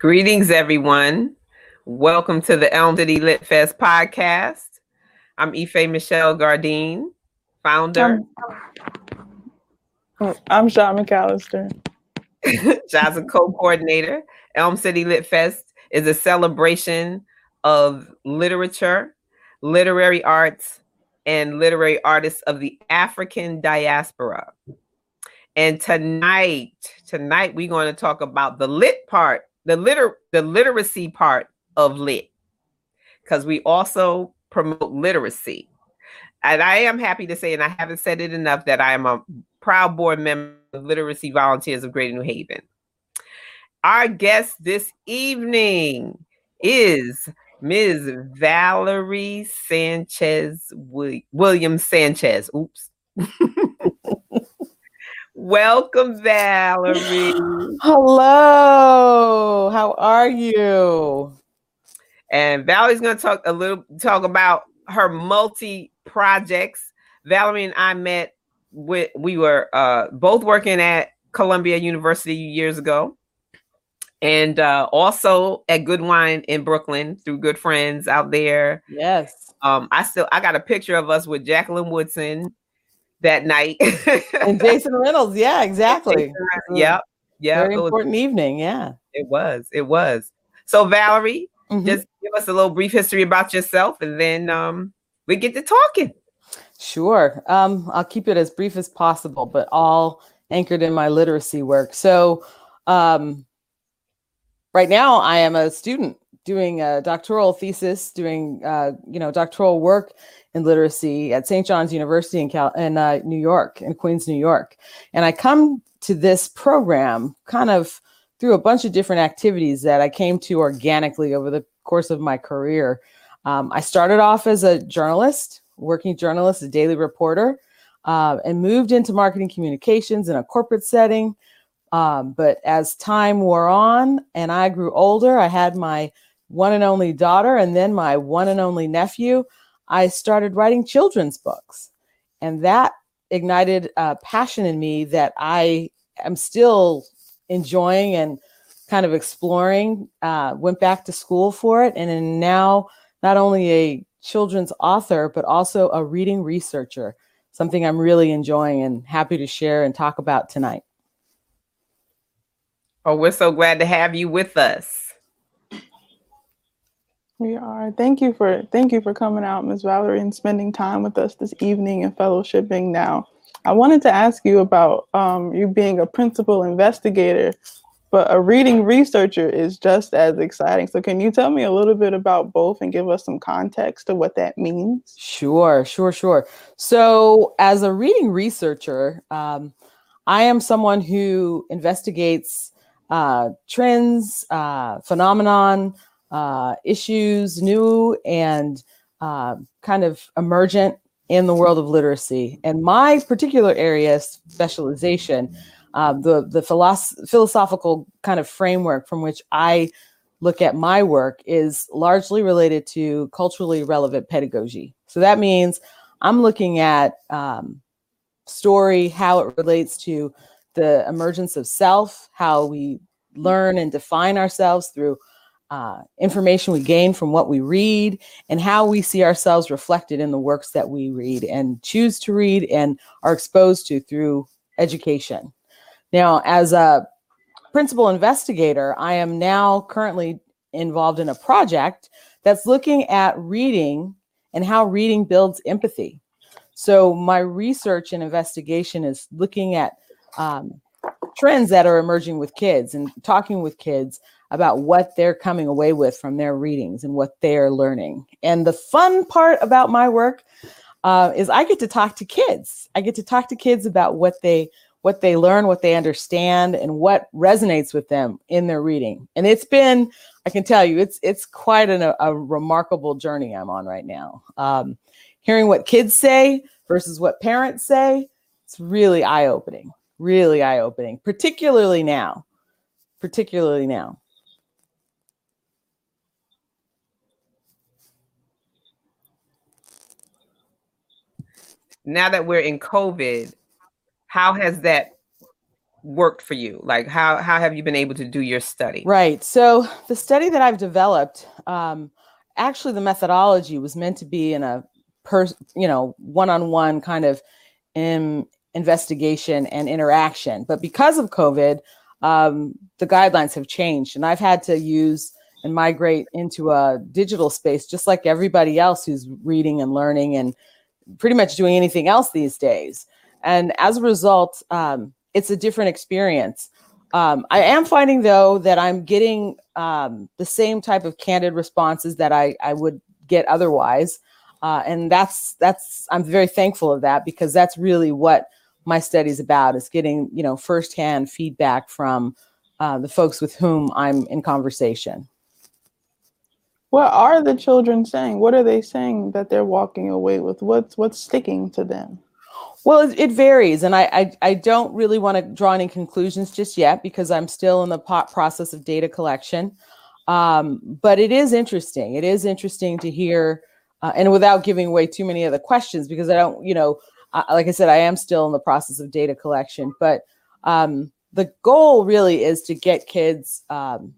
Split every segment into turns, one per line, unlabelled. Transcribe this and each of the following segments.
Greetings, everyone. Welcome to the Elm City Lit Fest podcast. I'm Ife Michelle Gardin, founder.
I'm, I'm Sean McAllister.
Sean's a co-coordinator. Elm City Lit Fest is a celebration of literature, literary arts, and literary artists of the African diaspora. And tonight, tonight we're going to talk about the lit part the liter the literacy part of lit because we also promote literacy. And i am happy to say and i haven't said it enough that i am a proud board member of literacy volunteers of greater new haven. Our guest this evening is ms valerie sanchez william sanchez. Oops Welcome, Valerie.
Hello. How are you?
And Valerie's going to talk a little talk about her multi projects. Valerie and I met with we were uh, both working at Columbia University years ago, and uh, also at Good Wine in Brooklyn through good friends out there.
Yes.
Um, I still I got a picture of us with Jacqueline Woodson that night.
and Jason Reynolds, yeah, exactly.
Yep. Yeah.
Very important evening. Yeah.
It was. It was. So Valerie, mm-hmm. just give us a little brief history about yourself and then um we get to talking.
Sure. Um, I'll keep it as brief as possible, but all anchored in my literacy work. So um right now I am a student doing a doctoral thesis, doing uh, you know, doctoral work in literacy at St. John's University in, Cal- in uh, New York, in Queens, New York. And I come to this program kind of through a bunch of different activities that I came to organically over the course of my career. Um, I started off as a journalist, working journalist, a daily reporter, uh, and moved into marketing communications in a corporate setting. Um, but as time wore on and I grew older, I had my one and only daughter and then my one and only nephew. I started writing children's books. And that ignited a passion in me that I am still enjoying and kind of exploring. Uh, went back to school for it and am now not only a children's author, but also a reading researcher, something I'm really enjoying and happy to share and talk about tonight.
Oh, we're so glad to have you with us.
We are. Thank you for thank you for coming out, Ms. Valerie, and spending time with us this evening and fellowshipping. Now, I wanted to ask you about um, you being a principal investigator, but a reading researcher is just as exciting. So, can you tell me a little bit about both and give us some context to what that means?
Sure, sure, sure. So, as a reading researcher, um, I am someone who investigates uh, trends, uh, phenomenon uh, issues, new and uh, kind of emergent in the world of literacy. And my particular area specialization, uh, the the philosoph- philosophical kind of framework from which I look at my work is largely related to culturally relevant pedagogy. So that means I'm looking at um, story, how it relates to the emergence of self, how we learn and define ourselves through uh, information we gain from what we read and how we see ourselves reflected in the works that we read and choose to read and are exposed to through education. Now, as a principal investigator, I am now currently involved in a project that's looking at reading and how reading builds empathy. So, my research and investigation is looking at um, trends that are emerging with kids and talking with kids about what they're coming away with from their readings and what they're learning. And the fun part about my work uh, is I get to talk to kids. I get to talk to kids about what they what they learn, what they understand, and what resonates with them in their reading. And it's been, I can tell you, it's it's quite an, a, remarkable journey I'm on right now. Um, hearing what kids say versus what parents say, it's really eye opening. Really eye opening, particularly now. Particularly now.
Now that we're in COVID, how has that worked for you? Like how how have you been able to do your study?
Right. So the study that I've developed, um, actually the methodology was meant to be in a per you know one-on-one kind of in investigation and interaction. But because of COVID, um, the guidelines have changed, and I've had to use and migrate into a digital space just like everybody else who's reading and learning and pretty much doing anything else these days. And as a result, um, it's a different experience. Um, I am finding though that I'm getting um, the same type of candid responses that I, I would get otherwise, uh, and that's that's I'm very thankful of that because that's really what my study is about is getting you know firsthand feedback from uh, the folks with whom I'm in conversation.
What are the children saying? What are they saying that they're walking away with? What's what's sticking to them?
Well, it, varies, and I, I, I don't really want to draw any conclusions just yet because I'm still in the process of data collection. Um, but it is interesting. It is interesting to hear, uh, and without giving away too many of the questions, because I don't, you know, uh, like I said, I am still in the process of data collection. But um, the goal really is to get kids um,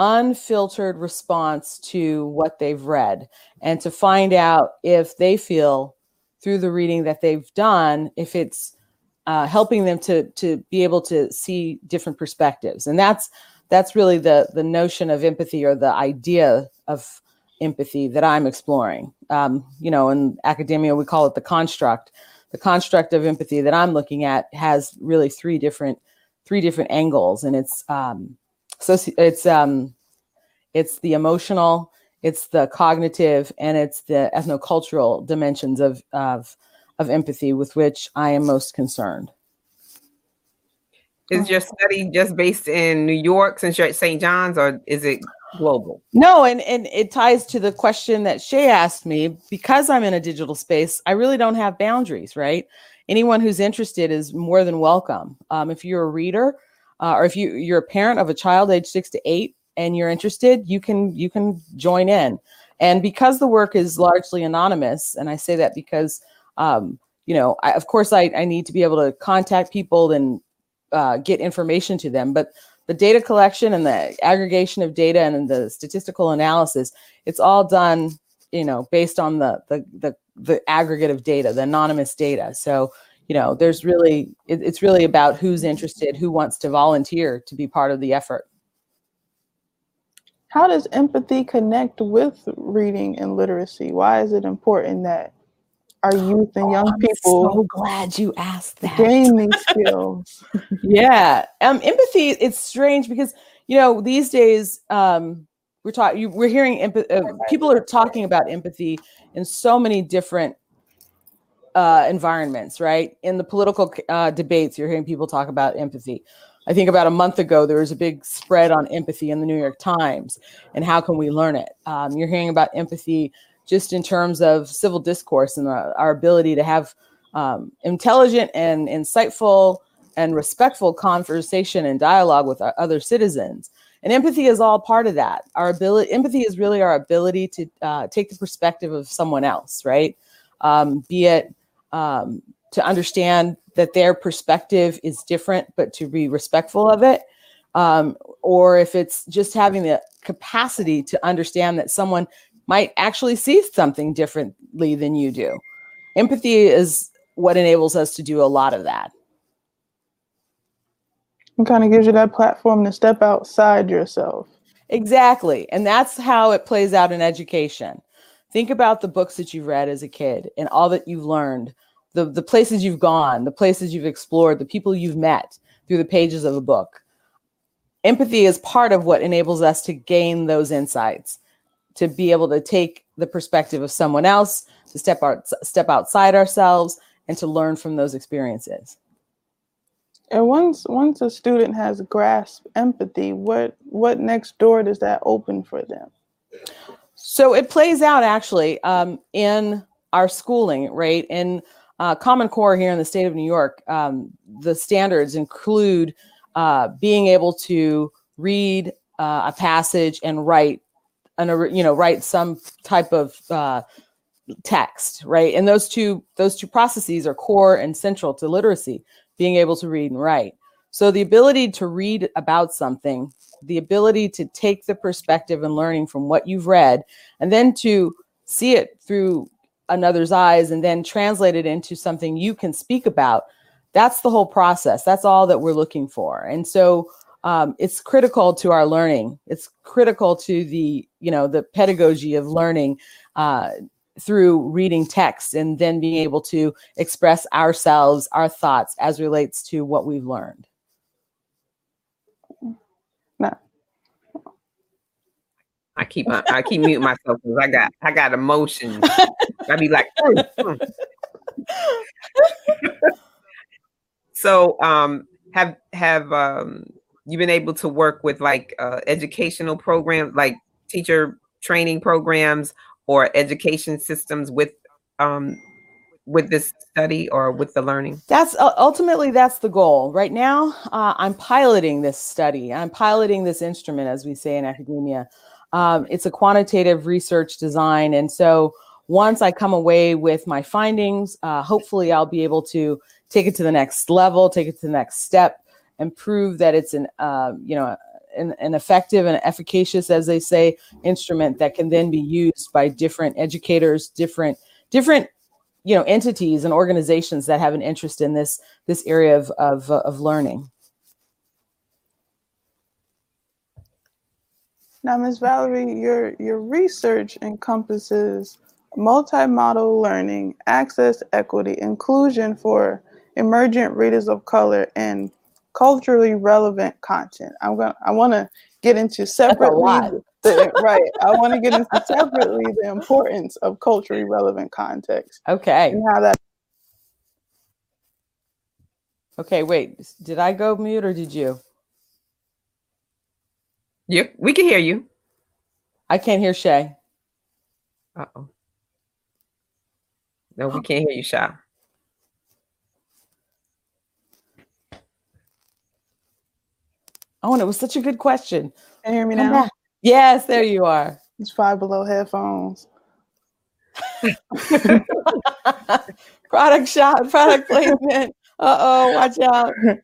unfiltered response to what they've read and to find out if they feel through the reading that they've done if it's uh, helping them to to be able to see different perspectives. And that's that's really the the notion of empathy or the idea of empathy that i'm exploring. Um, you know in academia we call it the construct. The construct of empathy that i'm looking at has really three different three different angles. And it's um, so it's um it's the emotional it's the cognitive and it's the ethnocultural dimensions of of of empathy with which i am most concerned.
Is your study just based in new york since you're at st john's or is it global?
No and and it ties to the question that shay asked me. Because i'm in a digital space i really don't have boundaries right? Anyone who's interested is more than welcome. Um, if you're a reader uh, or if you you're a parent of a child age six to eight and you're interested, you can you can join in. And because the work is largely anonymous, and I say that because um, you know, I, of course, I, I need to be able to contact people and uh, get information to them, but the data collection and the aggregation of data and the statistical analysis, it's all done, you know, based on the the the, the aggregate of data, the anonymous data. So you know, there's really it, it's really about who's interested, who wants to volunteer to be part of the effort.
How does empathy connect with reading and literacy? Why is it important that our youth and young
oh,
people
so glad you asked that
gain these skills
yeah um empathy it's strange because you know these days um we're talking we're hearing empathy uh, people are talking about empathy in so many different uh environments right in the political uh debates you're hearing people talk about empathy I think about a month ago, there was a big spread on empathy in the New York Times and how can we learn it? Um, you're hearing about empathy just in terms of civil discourse and our, our ability to have um, intelligent and insightful and respectful conversation and dialogue with other citizens. And empathy is all part of that. Our ability, empathy is really our ability to uh, take the perspective of someone else, right? Um, be it um, to understand that their perspective is different, but to be respectful of it. Um, or if it's just having the capacity to understand that someone might actually see something differently than you do. Empathy is what enables us to do a lot of that.
It kind of gives you that platform to step outside yourself.
Exactly. And that's how it plays out in education. Think about the books that you've read as a kid and all that you've learned the the places you've gone, the places you've explored, the people you've met through the pages of a book. empathy is part of what enables us to gain those insights, to be able to take the perspective of someone else, to step out, step outside ourselves, and to learn from those experiences.
And once once a student has grasped empathy, what what next door does that open for them?
So it plays out actually um, in our schooling, right? In uh, Common Core here in the state of New York, um, the standards include uh, being able to read uh, a passage and write an you know write some type of uh, text, right? And those two those two processes are core and central to literacy being able to read and write. So the ability to read about something, the ability to take the perspective and learning from what you've read, and then to see it through another's eyes and then translate it into something you can speak about. That's the whole process. That's all that we're looking for. And so um, it's critical to our learning. It's critical to the, you know, the pedagogy of learning uh, through reading text and then being able to express ourselves, our thoughts as relates to what we've learned.
No.
I keep I keep muting myself because I got I got emotions. I be like, mm, mm. so um have have um you been able to work with like uh, educational programs like teacher training programs or education systems with um, with this study or with the learning?
That's uh, ultimately that's the goal. Right now, uh, I'm piloting this study. I'm piloting this instrument, as we say in academia. Um, it's a quantitative research design, and so once I come away with my findings, uh, hopefully I'll be able to take it to the next level, take it to the next step, and prove that it's an uh, you know an, an, effective and efficacious, as they say, instrument that can then be used by different educators, different different you know entities and organizations that have an interest in this this area of of, of learning.
Now, Ms. Valerie, your your research encompasses multimodal learning, access, equity, inclusion for emergent readers of color, and culturally relevant content. I'm going I want to get into separately the, right. I want to get into separately the importance of culturally relevant context.
Okay.
And how that
Okay, wait. Did I go mute or did you?
Yeah, we can hear you.
I can't hear Shay.
Uh-oh. No, we can't hear you, Shay.
Oh, and it was such a good question.
Can you hear me now? Back.
Yes, there you are.
It's five below headphones.
product shot, product placement. Uh oh, watch out.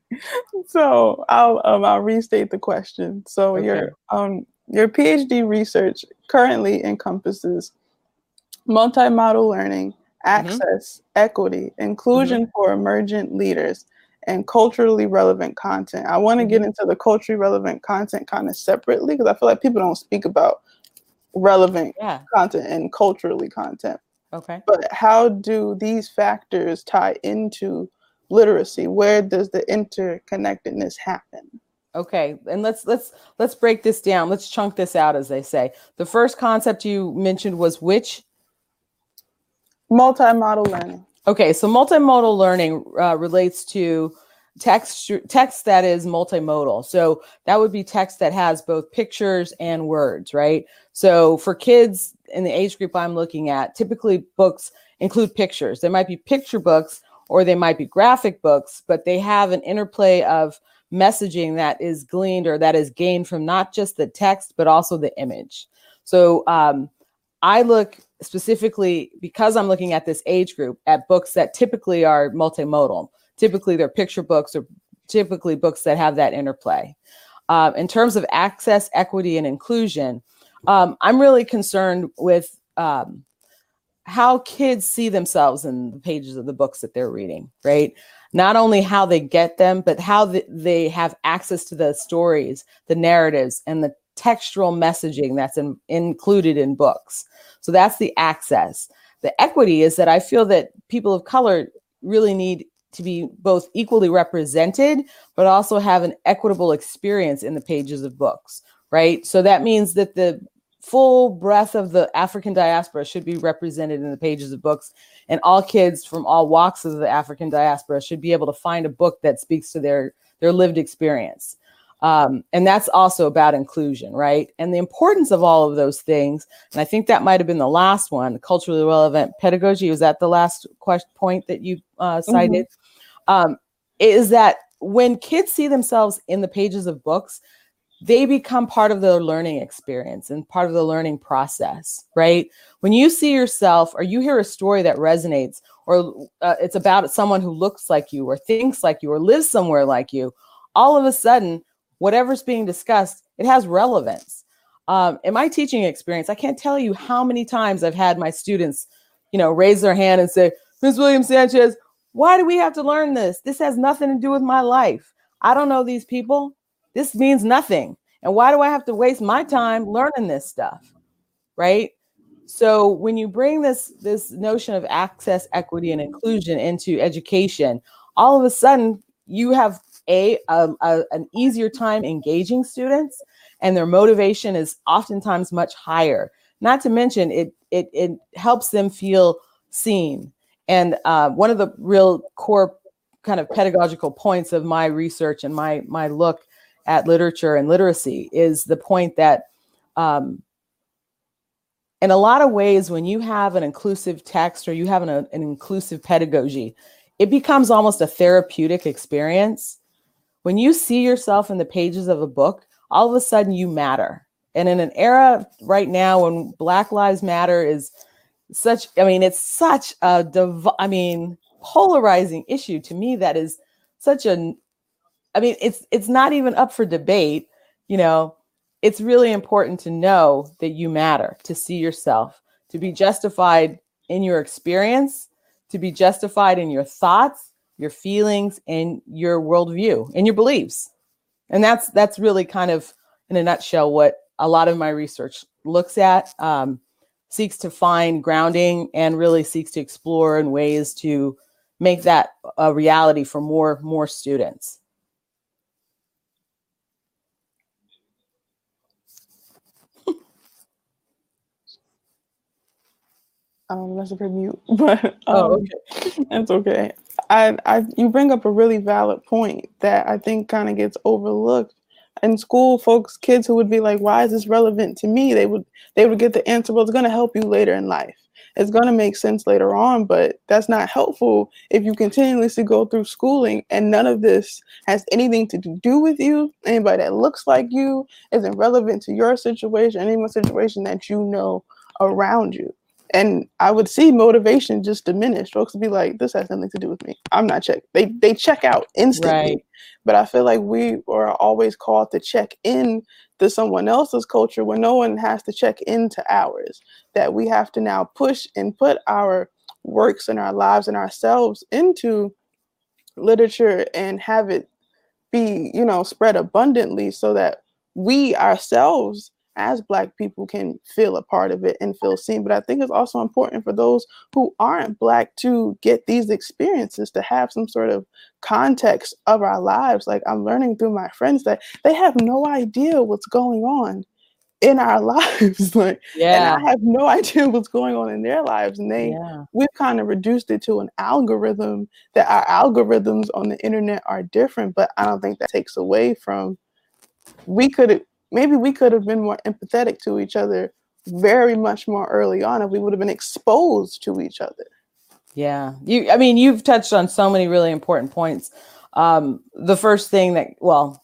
So I'll um, I'll restate the question. So okay. your um your PhD research currently encompasses multimodal learning, mm-hmm. access, mm-hmm. equity, inclusion mm-hmm. for emergent leaders, and culturally relevant content. I want to get mm-hmm. into the culturally relevant content kind of separately because I feel like people don't speak about relevant yeah. content and culturally content.
Okay.
But how do these factors tie into literacy? Where does the interconnectedness happen?
Okay, and let's let's let's break this down. Let's chunk this out, as they say. The first concept you mentioned was which
multimodal learning.
Okay, so multimodal learning uh, relates to text text that is multimodal. So that would be text that has both pictures and words, right? So for kids in the age group I'm looking at, typically books include pictures. There might be picture books or they might be graphic books, but they have an interplay of messaging that is gleaned or that is gained from not just the text but also the image. So um, I look specifically because I'm looking at this age group at books that typically are multimodal. Typically, they're picture books or typically books that have that interplay. Um, in terms of access, equity, and inclusion, um, I'm really concerned with um, how kids see themselves in the pages of the books that they're reading, right? Not only how they get them, but how the, they have access to the stories, the narratives, and the textual messaging that's in, included in books. So that's the access. The equity is that I feel that people of color really need to be both equally represented, but also have an equitable experience in the pages of books, right? So that means that the full breadth of the African diaspora should be represented in the pages of books. And all kids from all walks of the African diaspora should be able to find a book that speaks to their, their lived experience. Um, and that's also about inclusion, right? And the importance of all of those things. And I think that might have been the last one culturally relevant pedagogy. Was that the last question, point that you uh, cited? Mm-hmm. Um, is that when kids see themselves in the pages of books, they become part of the learning experience and part of the learning process, right? When you see yourself or you hear a story that resonates, or uh, it's about someone who looks like you, or thinks like you, or lives somewhere like you, all of a sudden, whatever's being discussed, it has relevance. Um, in my teaching experience, I can't tell you how many times I've had my students, you know, raise their hand and say, Ms. Williams Sanchez, why do we have to learn this? This has nothing to do with my life. I don't know these people. This means nothing. And why do I have to waste my time learning this stuff? Right? So when you bring this this notion of access, equity, and inclusion into education, all of a sudden you have a, a, a, an easier time engaging students, and their motivation is oftentimes much higher. Not to mention it it it helps them feel seen. And uh, one of the real core kind of pedagogical points of my research and my my look at literature and literacy is the point that um, in a lot of ways when you have an inclusive text or you have an, an inclusive pedagogy it becomes almost a therapeutic experience. When you see yourself in the pages of a book all of a sudden you matter. And in an era right now when black lives matter is such i mean it's such a div- i mean polarizing issue to me that is such a I mean, it's it's not even up for debate. You know, it's really important to know that you matter, to see yourself, to be justified in your experience, to be justified in your thoughts, your feelings, and your worldview and your beliefs. And that's that's really kind of in a nutshell what a lot of my research looks at, um, seeks to find grounding, and really seeks to explore in ways to make that a reality for more more students.
Um that's a mute but oh, um, oh, okay. that's okay I, I you bring up a really valid point that i think kind of gets overlooked. In school folks kids who would be like why is this relevant to me? they would they would get the answer well it's going to help you later in life. It's going to make sense later on but that's not helpful if you continuously go through schooling and none of this has anything to do with you. Anybody that looks like you isn't relevant to your situation any situation that you know around you and I would see motivation just diminish. Folks would be like, "This has nothing to do with me. I'm not checked." They they check out instantly. Right. But I feel like we are always called to check in to someone else's culture when no one has to check into ours. That we have to now push and put our works and our lives and ourselves into literature and have it be, you know, spread abundantly so that we ourselves as black people can feel a part of it and feel seen. But i think it's also important for those who aren't black to get these experiences to have some sort of context of our lives. Like i'm learning through my friends that they have no idea what's going on in our lives. Like yeah. And i have no idea what's going on in their lives. And they yeah. we've kind of reduced it to an algorithm that our algorithms on the internet are different but i don't think that takes away from we could maybe we could have been more empathetic to each other very much more early on if we would have been exposed to each other.
Yeah. You I mean you've touched on so many really important points. Um, the first thing that well,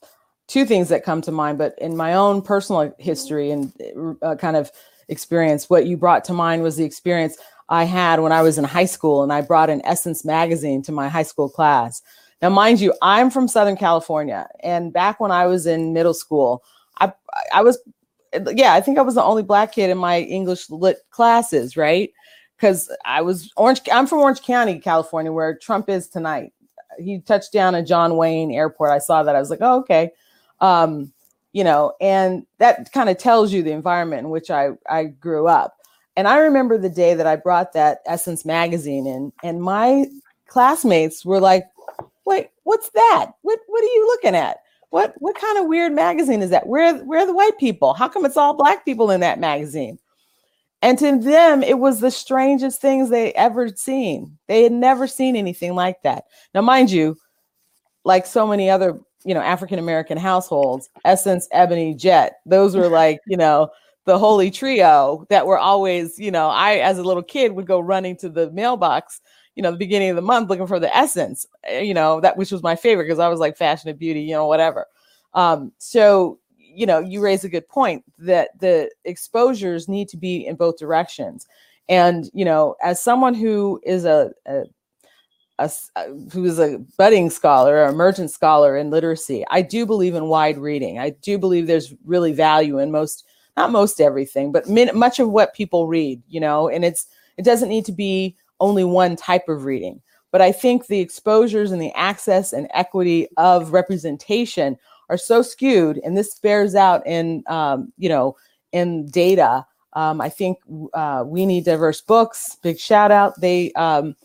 two things that come to mind, but in my own personal history and uh, kind of experience, what you brought to mind was the experience I had when I was in high school and I brought an Essence magazine to my high school class. Now, mind you, I'm from Southern California. And back when I was in middle school, I I was yeah, I think I was the only black kid in my English lit classes, right? Because I was Orange. I'm from Orange County, California, where Trump is tonight. He touched down at John Wayne Airport. I saw that. I was like, oh, okay. Um, you know, and that kind of tells you the environment in which I I grew up. And I remember the day that I brought that Essence magazine in, and my classmates were like, wait, what's that? What what are you looking at? What what kind of weird magazine is that? Where where are the white people? How come it's all black people in that magazine? And to them, it was the strangest things they ever seen. They had never seen anything like that. Now, mind you, like so many other, you know, African American households, Essence, Ebony, Jet, those were like, you know, the holy trio that were always, you know, I as a little kid would go running to the mailbox, you know, the beginning of the month looking for the Essence, eh, you know, that which was my favorite because I was like fashion and beauty, you know, whatever. Um, so you know, you raise a good point that the exposures need to be in both directions. And, you know, as someone who is a, a, a, who is a budding scholar, an emergent scholar in literacy, I do believe in wide reading. I do believe there's really value in most, not most everything, but min, much of what people read, you know, and it's, it doesn't need to be only one type of reading. But I think the exposures and the access and equity of representation are so skewed, and this bears out in um, you know in data. Um, I think uh, we need diverse books. Big shout out! They um,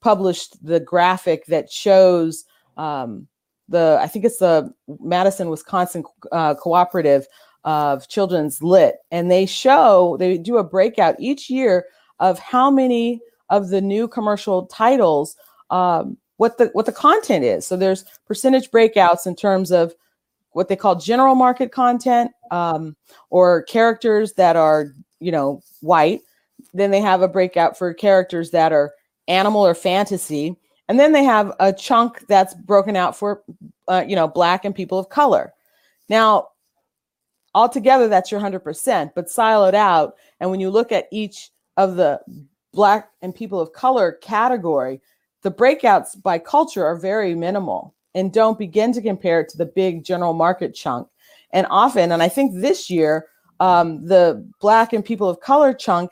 published the graphic that shows um, the I think it's the Madison, Wisconsin uh, cooperative of children's lit, and they show they do a breakout each year of how many of the new commercial titles um, what the what the content is. So there's percentage breakouts in terms of what they call general market content um, or characters that are you know white. Then they have a breakout for characters that are animal or fantasy. And then they have a chunk that's broken out for uh, you know black and people of color. Now altogether that's your 100% but siloed out and when you look at each of the black and people of color category the breakouts by culture are very minimal and don't begin to compare it to the big general market chunk. And often, and I think this year, um, the Black and people of color chunk,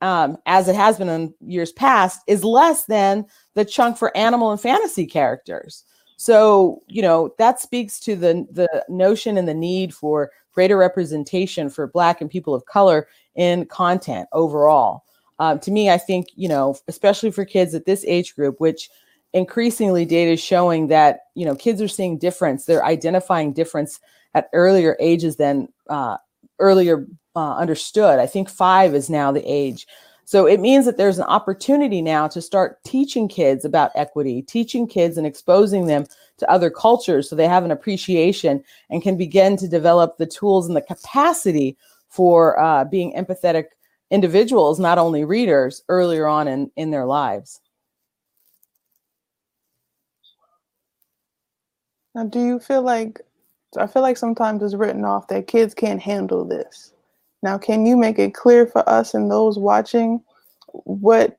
um, as it has been in years past, is less than the chunk for animal and fantasy characters. So, you know, that speaks to the, the notion and the need for greater representation for Black and people of color in content overall. Um, to me, I think, you know, especially for kids at this age group, which increasingly data is showing that you know kids are seeing difference they're identifying difference at earlier ages than uh, earlier uh, understood. I think five is now the age. So it means that there's an opportunity now to start teaching kids about equity teaching kids and exposing them to other cultures so they have an appreciation and can begin to develop the tools and the capacity for uh, being empathetic individuals not only readers earlier on in, in their lives
Now, do you feel like I feel like sometimes it's written off that kids can't handle this. Now, can you make it clear for us and those watching what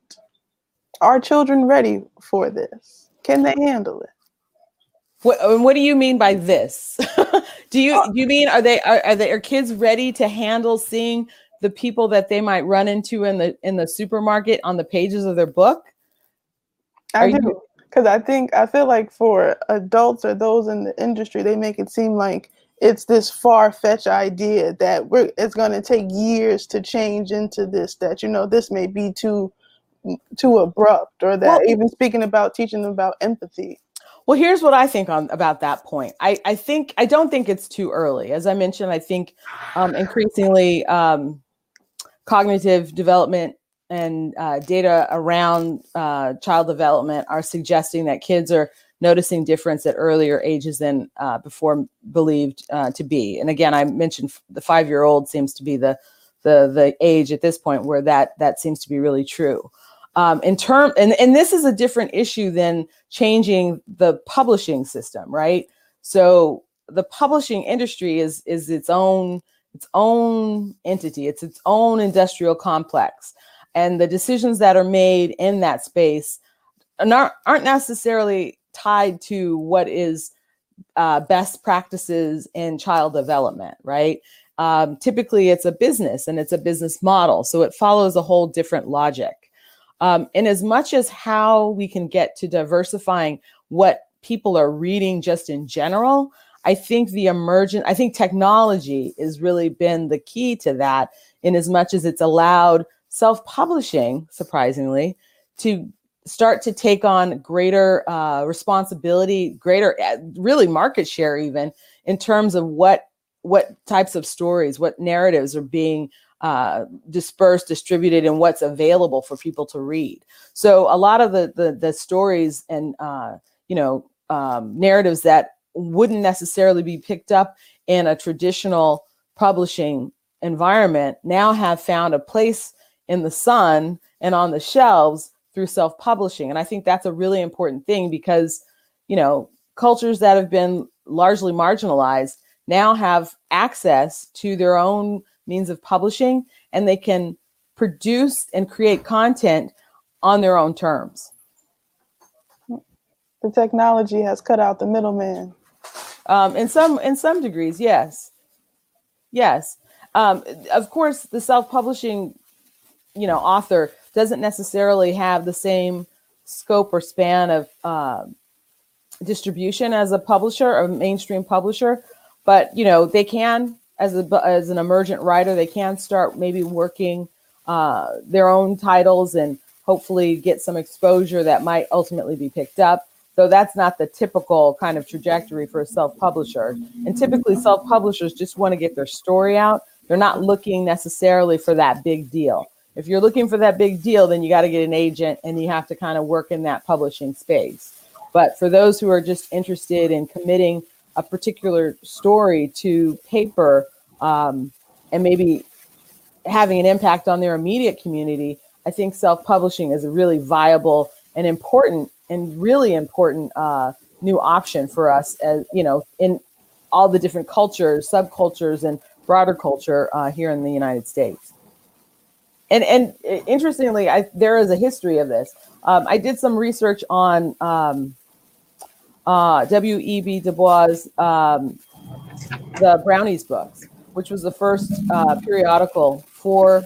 are children ready for this? Can they handle it?
What What do you mean by this? do you uh, do you mean are they are, are they are kids ready to handle seeing the people that they might run into in the in the supermarket on the pages of their book?
I are do. You, because I think I feel like for adults or those in the industry, they make it seem like it's this far-fetched idea that we're it's going to take years to change into this that you know this may be too too abrupt or that well, even speaking about teaching them about empathy
well here's what i think on about that point i i think i don't think it's too early as i mentioned i think um, increasingly um, cognitive development and uh, data around uh, child development are suggesting that kids are noticing difference at earlier ages than uh, before believed uh, to be. And again, I mentioned the five-year-old seems to be the the the age at this point where that that seems to be really true. Um, in term, and and this is a different issue than changing the publishing system, right? So the publishing industry is is its own its own entity. It's its own industrial complex and the decisions that are made in that space aren't, necessarily tied to what is uh, best practices in child development, right? Um, typically, it's a business and it's a business model, so it follows a whole different logic. Um, and as much as how we can get to diversifying what people are reading just in general, I think the emergent, I think technology has really been the key to that in as much as it's allowed self publishing, surprisingly, to start to take on greater uh, responsibility, greater uh, really market share, even in terms of what what types of stories, what narratives are being uh, dispersed, distributed, and what's available for people to read. So a lot of the the, the stories and uh, you know um, narratives that wouldn't necessarily be picked up in a traditional publishing environment now have found a place in the sun and on the shelves through self-publishing. And i think that's a really important thing because you know cultures that have been largely marginalized now have access to their own means of publishing and they can produce and create content on their own terms.
The technology has cut out the middleman
um, in some in some degrees yes. Yes. Um, of course the self-publishing you know author doesn't necessarily have the same scope or span of uh, distribution as a publisher or mainstream publisher but you know they can as a as an emergent writer they can start maybe working uh, their own titles and hopefully get some exposure that might ultimately be picked up though that's not the typical kind of trajectory for a self-publisher. And typically self-publishers just want to get their story out. They're not looking necessarily for that big deal. If you're looking for that big deal then you got to get an agent and you have to kind of work in that publishing space. But for those who are just interested in committing a particular story to paper um, and maybe having an impact on their immediate community i think self-publishing is a really viable and important and really important uh, new option for us as you know in all the different cultures subcultures and broader culture uh, here in the united states. And and interestingly I, there is a history of this. Um, i did some research on um, uh, w.e.b du bois um, the brownies books which was the first uh, periodical for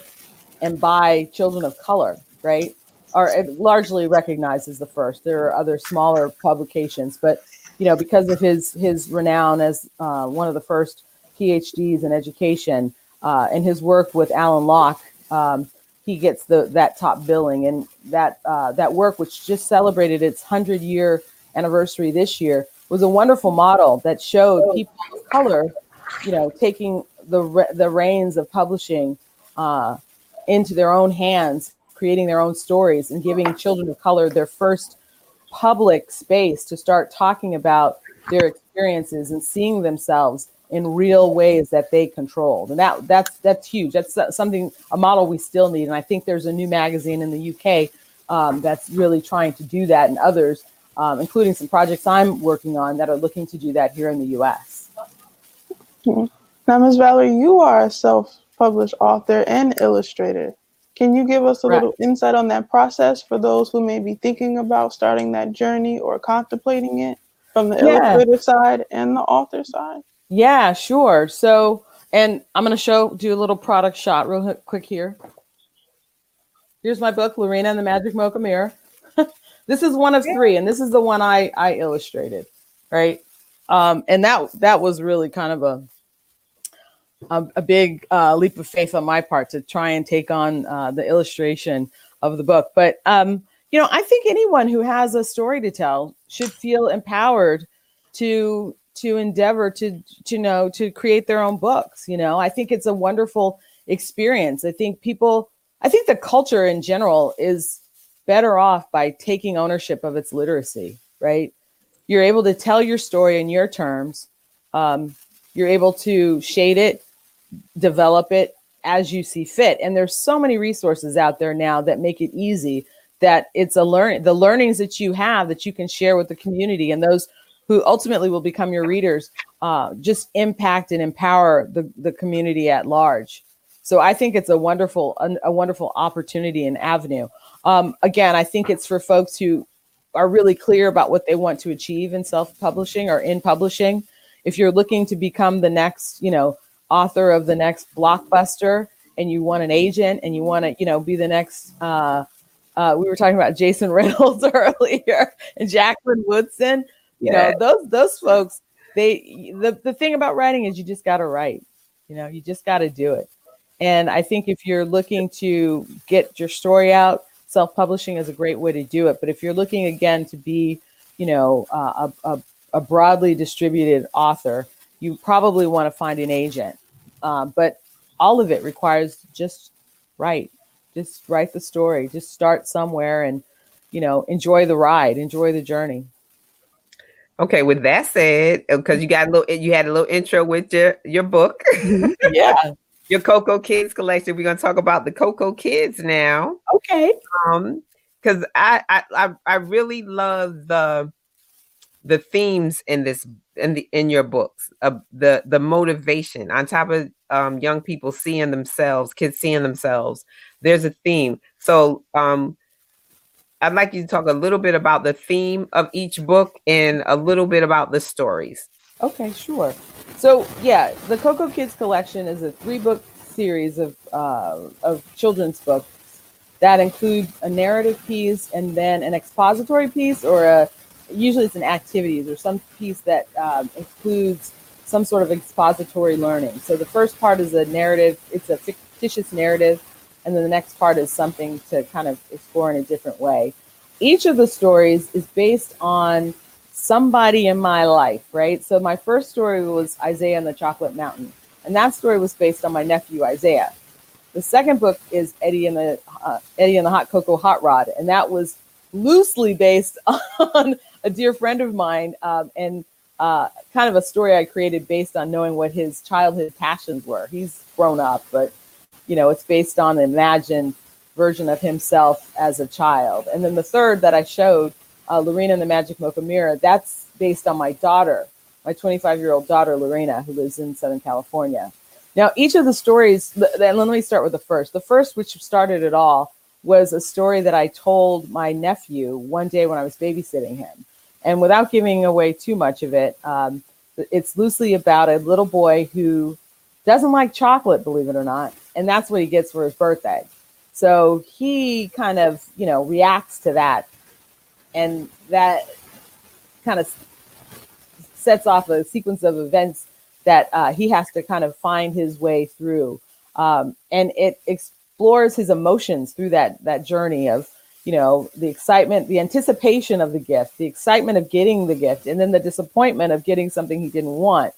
and by children of color right are largely recognized as the first. There are other smaller publications, but you know, because of his his renown as uh, one of the first PhDs in education uh, and his work with Alain Locke, um, he gets the that top billing. And that uh, that work, which just celebrated its hundred year anniversary this year, was a wonderful model that showed people of color, you know, taking the the reins of publishing uh, into their own hands creating their own stories and giving children of color their first public space to start talking about their experiences and seeing themselves in real ways that they controlled. And that that's that's huge. That's something a model we still need. And i think there's a new magazine in the uk um, that's really trying to do that and others um, including some projects i'm working on that are looking to do that here in the us
now ms valerie you are a self-published author and illustrator can you give us a right. little insight on that process for those who may be thinking about starting that journey or contemplating it from the yeah. illustrator side and the author side?
Yeah, sure. So, and I'm going to show, do a little product shot real quick here. Here's my book, Lorena and the Magic Mocha Mirror. this is one of three, and this is the one I I illustrated, right? Um, and that that was really kind of a a, a big uh, leap of faith on my part to try and take on uh, the illustration of the book. But um, you know, I think anyone who has a story to tell should feel empowered to to endeavor to to know to create their own books. You know, I think it's a wonderful experience. I think people, I think the culture in general is better off by taking ownership of its literacy. Right? You're able to tell your story in your terms. Um, you're able to shade it develop it as you see fit. And there's so many resources out there now that make it easy that it's a learn the learnings that you have that you can share with the community and those who ultimately will become your readers uh, just impact and empower the, the community at large. So i think it's a wonderful a, a wonderful opportunity and avenue. Um, again i think it's for folks who are really clear about what they want to achieve in self-publishing or in publishing. If you're looking to become the next you know author of the next blockbuster and you want an agent and you want to you know be the next uh, uh, we were talking about jason reynolds earlier and jacqueline woodson you yeah. know those those folks they the, the thing about writing is you just got to write you know you just got to do it and i think if you're looking to get your story out self-publishing is a great way to do it. But if you're looking again to be, you know, uh, a, a, a, broadly distributed author, you probably want to find an agent. Uh, but all of it requires just write, just write the story, just start somewhere and, you know, enjoy the ride, enjoy the journey.
Okay, with that said, because you got a little, you had a little intro with your your book.
yeah
your Cocoa Kids collection. We're gonna talk about the Cocoa Kids now.
Okay.
Um, because I, I I really love the the themes in this in the in your books uh, the the motivation on top of um, young people seeing themselves kids seeing themselves there's a theme. So um i'd like you to talk a little bit about the theme of each book and a little bit about the stories.
Okay sure. So yeah, the Cocoa Kids collection is a three book series of uh, of children's books that include a narrative piece and then an expository piece, or a usually it's an activity or some piece that um, includes some sort of expository learning. So the first part is a narrative; it's a fictitious narrative, and then the next part is something to kind of explore in a different way. Each of the stories is based on somebody in my life, right? So my first story was Isaiah and the Chocolate Mountain, and that story was based on my nephew Isaiah. The second book is Eddie and the uh, Eddie and the Hot Cocoa Hot Rod, and that was loosely based on a dear friend of mine um, and uh, kind of a story I created based on knowing what his childhood passions were. He's grown up, but you know it's based on an imagined version of himself as a child. And then the third that I showed uh, Lorena and the Magic Mocha Mirror, that's based on my daughter, my 25 year old daughter, Lorena, who lives in Southern California. Now, each of the stories, and let me start with the first. The first, which started it all, was a story that I told my nephew one day when I was babysitting him. And without giving away too much of it, um, it's loosely about a little boy who doesn't like chocolate, believe it or not. And that's what he gets for his birthday. So he kind of, you know, reacts to that and that kind of sets off a sequence of events that uh, he has to kind of find his way through um, and it explores his emotions through that that journey of you know the excitement the anticipation of the gift the excitement of getting the gift and then the disappointment of getting something he didn't want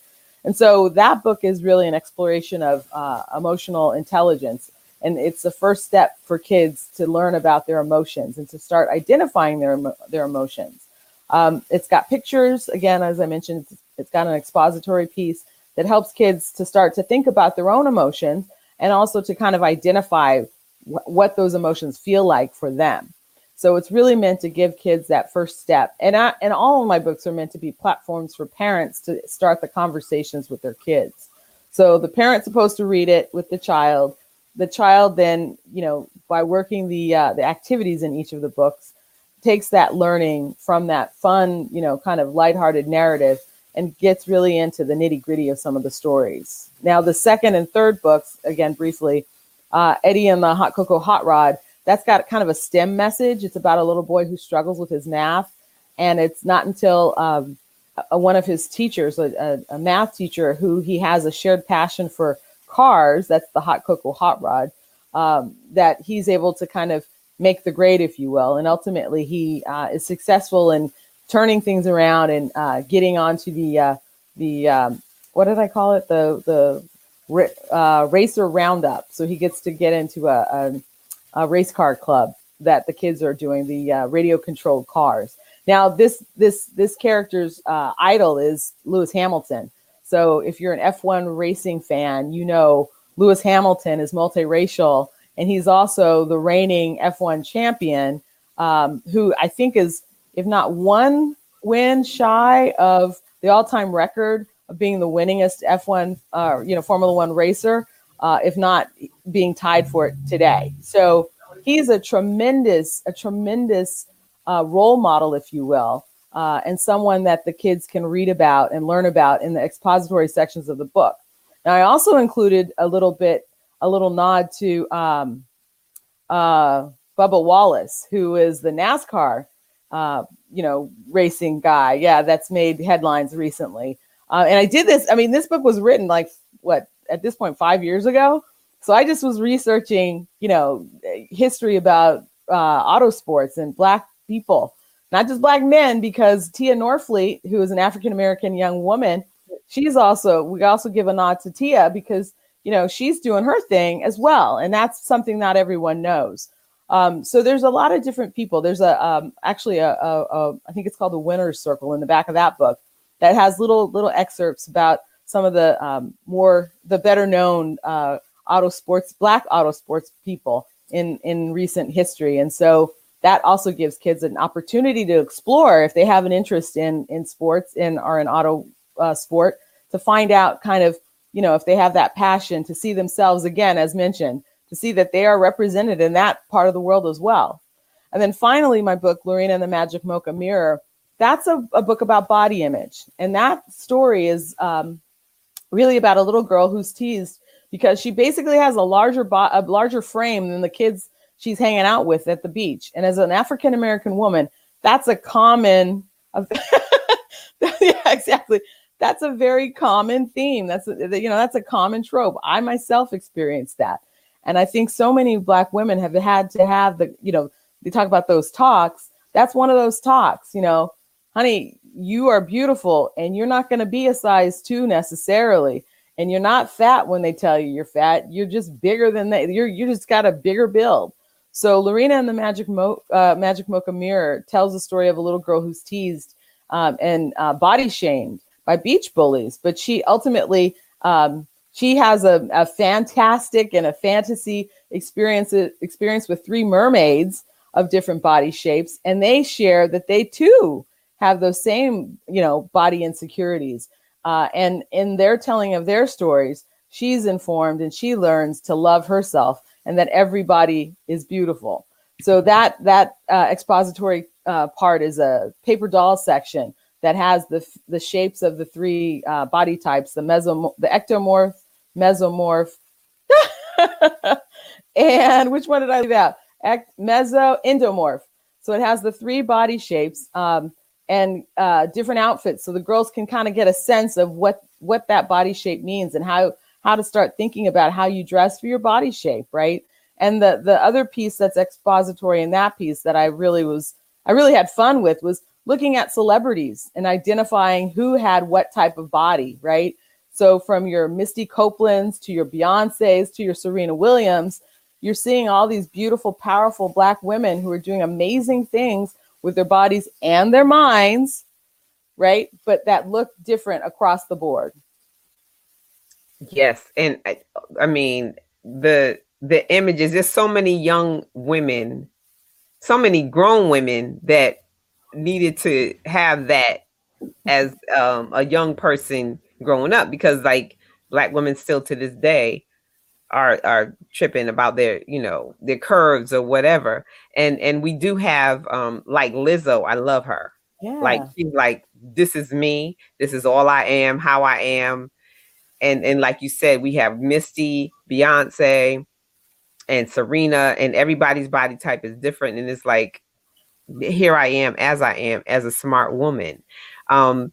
and so that book is really an exploration of uh, emotional intelligence and it's the first step for kids to learn about their emotions and to start identifying their their emotions. Um, it's got pictures again, as I mentioned. It's, got an expository piece that helps kids to start to think about their own emotions and also to kind of identify wh- what those emotions feel like for them. So it's really meant to give kids that first step. And I, and all of my books are meant to be platforms for parents to start the conversations with their kids. So the parent's supposed to read it with the child the child then, you know, by working the uh, the activities in each of the books, takes that learning from that fun, you know, kind of lighthearted narrative and gets really into the nitty gritty of some of the stories. Now, the second and third books, again, briefly, uh, Eddie and the Hot Cocoa Hot Rod, that's got kind of a STEM message. It's about a little boy who struggles with his math. And it's not until um, a, one of his teachers, a, a, math teacher, who he has a shared passion for cars, that's the hot cocoa hot rod, um, that he's able to kind of make the grade, if you will. And ultimately, he uh, is successful in turning things around and uh, getting onto the uh, the um, what did I call it the the uh, racer roundup. So he gets to get into a, a, race car club that the kids are doing the uh, radio controlled cars. Now this this this character's uh, idol is Lewis Hamilton. So if you're an F1 racing fan, you know Lewis Hamilton is multiracial, and he's also the reigning F1 champion, um, who I think is, if not one win shy of the all-time record of being the winningest F1, uh, you know, Formula One racer, uh, if not being tied for it today. So he's a tremendous, a tremendous uh, role model, if you will, uh, and someone that the kids can read about and learn about in the expository sections of the book. Now, I also included a little bit, a little nod to um, uh, Bubba Wallace, who is the NASCAR, uh, you know, racing guy. Yeah, that's made headlines recently. Uh, and I did this. I mean, this book was written like what at this point five years ago. So I just was researching, you know, history about uh, auto sports and black people, not just black men, because Tia Norfleet, who is an African American young woman, she's also we also give a nod to Tia because you know she's doing her thing as well, and that's something not everyone knows. Um, so there's a lot of different people. There's a um, actually a, a, a I think it's called the Winners Circle in the back of that book that has little little excerpts about some of the um, more the better known uh, auto sports black auto sports people in in recent history, and so that also gives kids an opportunity to explore if they have an interest in in sports and are an auto uh, sport to find out kind of you know if they have that passion to see themselves again as mentioned to see that they are represented in that part of the world as well. And then finally, my book, Lorena and the Magic Mocha Mirror, that's a, a book about body image. And that story is um, really about a little girl who's teased because she basically has a larger bo- a larger frame than the kids she's hanging out with at the beach. And as an African American woman, that's a common yeah, exactly. That's a very common theme. That's a, you know, that's a common trope. I myself experienced that. And I think so many Black women have had to have the, you know, they talk about those talks. That's one of those talks, you know, honey, you are beautiful and you're not going to be a size two necessarily. And you're not fat when they tell you you're fat. You're just bigger than that. You're you just got a bigger build. So Lorena and the Magic Mo- uh, Magic Mocha Mirror tells the story of a little girl who's teased um, and uh, body shamed by beach bullies, but she ultimately um, she has a, a fantastic and a fantasy experience experience with three mermaids of different body shapes, and they share that they too have those same you know body insecurities. Uh, and in their telling of their stories, she's informed and she learns to love herself and that everybody is beautiful. So that that uh, expository uh, part is a paper doll section that has the the shapes of the three uh, body types: the meso, the ectomorph, mesomorph, and which one did I leave out? Ect- meso, endomorph. So it has the three body shapes um, and uh, different outfits, so the girls can kind of get a sense of what what that body shape means and how how to start thinking about how you dress for your body shape, right? And the the other piece that's expository in that piece that I really was I really had fun with was looking at celebrities and identifying who had what type of body, right? So from your Misty Copelands to your Beyoncé's to your Serena Williams, you're seeing all these beautiful, powerful black women who are doing amazing things with their bodies and their minds, right? But that look different across the board.
Yes, and I, I mean the the images. There's so many young women, so many grown women that needed to have that as um, a young person growing up because like black women still to this day are are tripping about their you know their curves or whatever. And and we do have um like lizzo i love her. Yeah. like she's like this is me. This is all i am how i am. And and like you said we have misty beyonce and serena and everybody's body type is different. And it's like here i am as i am as a smart woman. Um